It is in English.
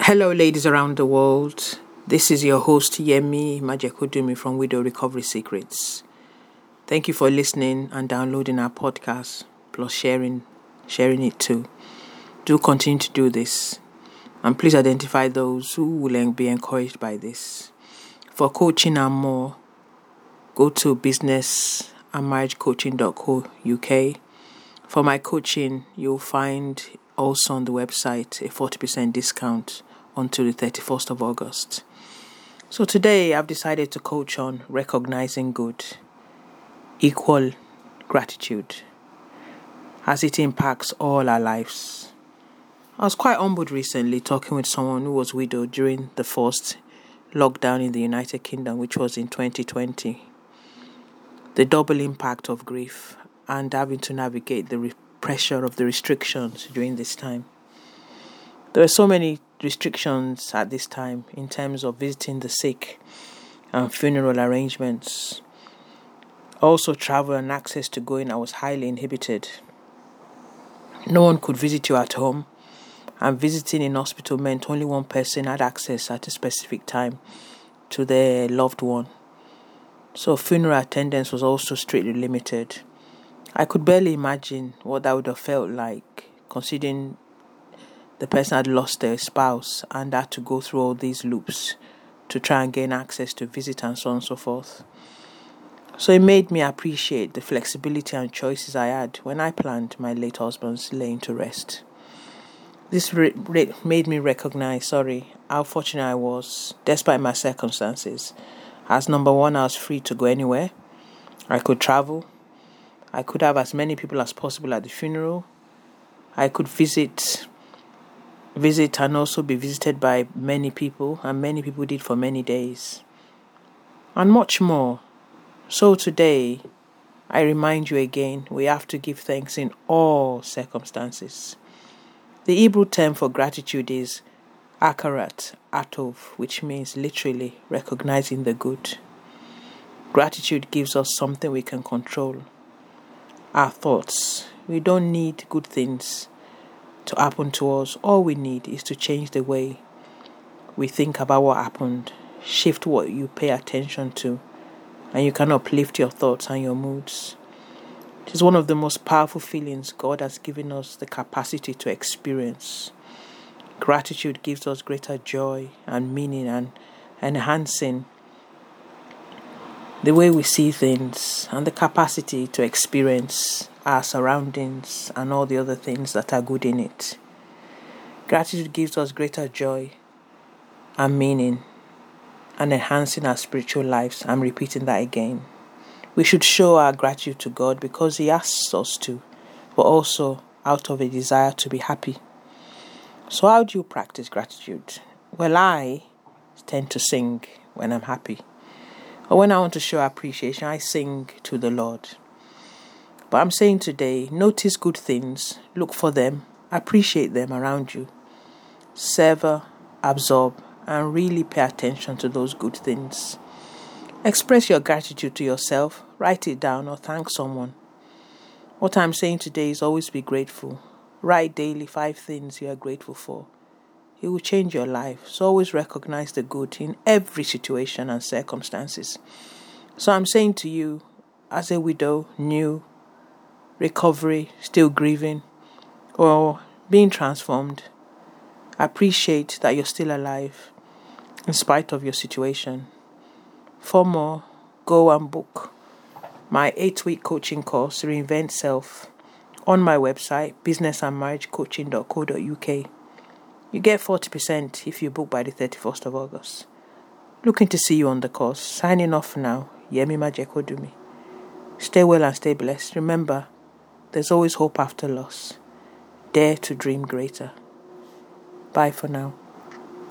Hello, ladies around the world. This is your host Yemi Majekodunmi from Widow Recovery Secrets. Thank you for listening and downloading our podcast, plus sharing, sharing it too. Do continue to do this, and please identify those who will be encouraged by this. For coaching and more, go to business and. For my coaching, you'll find also on the website a 40% discount until the 31st of August. So today I've decided to coach on recognizing good, equal gratitude, as it impacts all our lives. I was quite humbled recently talking with someone who was widowed during the first lockdown in the United Kingdom, which was in 2020. The double impact of grief and having to navigate the pressure of the restrictions during this time. There were so many restrictions at this time in terms of visiting the sick and funeral arrangements. Also, travel and access to going I was highly inhibited. No one could visit you at home, and visiting in hospital meant only one person had access at a specific time to their loved one. So, funeral attendance was also strictly limited. I could barely imagine what that would have felt like, considering the person had lost their spouse and had to go through all these loops to try and gain access to visit and so on and so forth. So it made me appreciate the flexibility and choices I had when I planned my late husband's laying to rest. This re- re- made me recognize, sorry, how fortunate I was, despite my circumstances. As number one, I was free to go anywhere. I could travel. I could have as many people as possible at the funeral. I could visit visit and also be visited by many people, and many people did for many days, and much more. So today, I remind you again we have to give thanks in all circumstances. The Hebrew term for gratitude is akarat atov, which means literally recognizing the good. Gratitude gives us something we can control. Our thoughts. We don't need good things to happen to us, all we need is to change the way we think about what happened, shift what you pay attention to, and you can uplift your thoughts and your moods. It is one of the most powerful feelings God has given us the capacity to experience. Gratitude gives us greater joy and meaning and enhancing the way we see things and the capacity to experience our surroundings, and all the other things that are good in it. Gratitude gives us greater joy and meaning and enhancing our spiritual lives. I'm repeating that again. We should show our gratitude to God because He asks us to, but also out of a desire to be happy. So, how do you practice gratitude? Well, I tend to sing when I'm happy. Or when I want to show appreciation, I sing to the Lord. But I'm saying today, notice good things, look for them, appreciate them around you, savor, absorb, and really pay attention to those good things. Express your gratitude to yourself, write it down, or thank someone. What I'm saying today is always be grateful. Write daily five things you are grateful for. It will change your life. So always recognize the good in every situation and circumstances. So I'm saying to you, as a widow, new, recovery, still grieving, or being transformed, appreciate that you're still alive in spite of your situation. For more, go and book my eight week coaching course, Reinvent Self, on my website, businessandmarriagecoaching.co.uk. You get 40% if you book by the 31st of August. Looking to see you on the course. Signing off now, Yemi Majekodunmi. Stay well and stay blessed. Remember, there's always hope after loss. Dare to dream greater. Bye for now.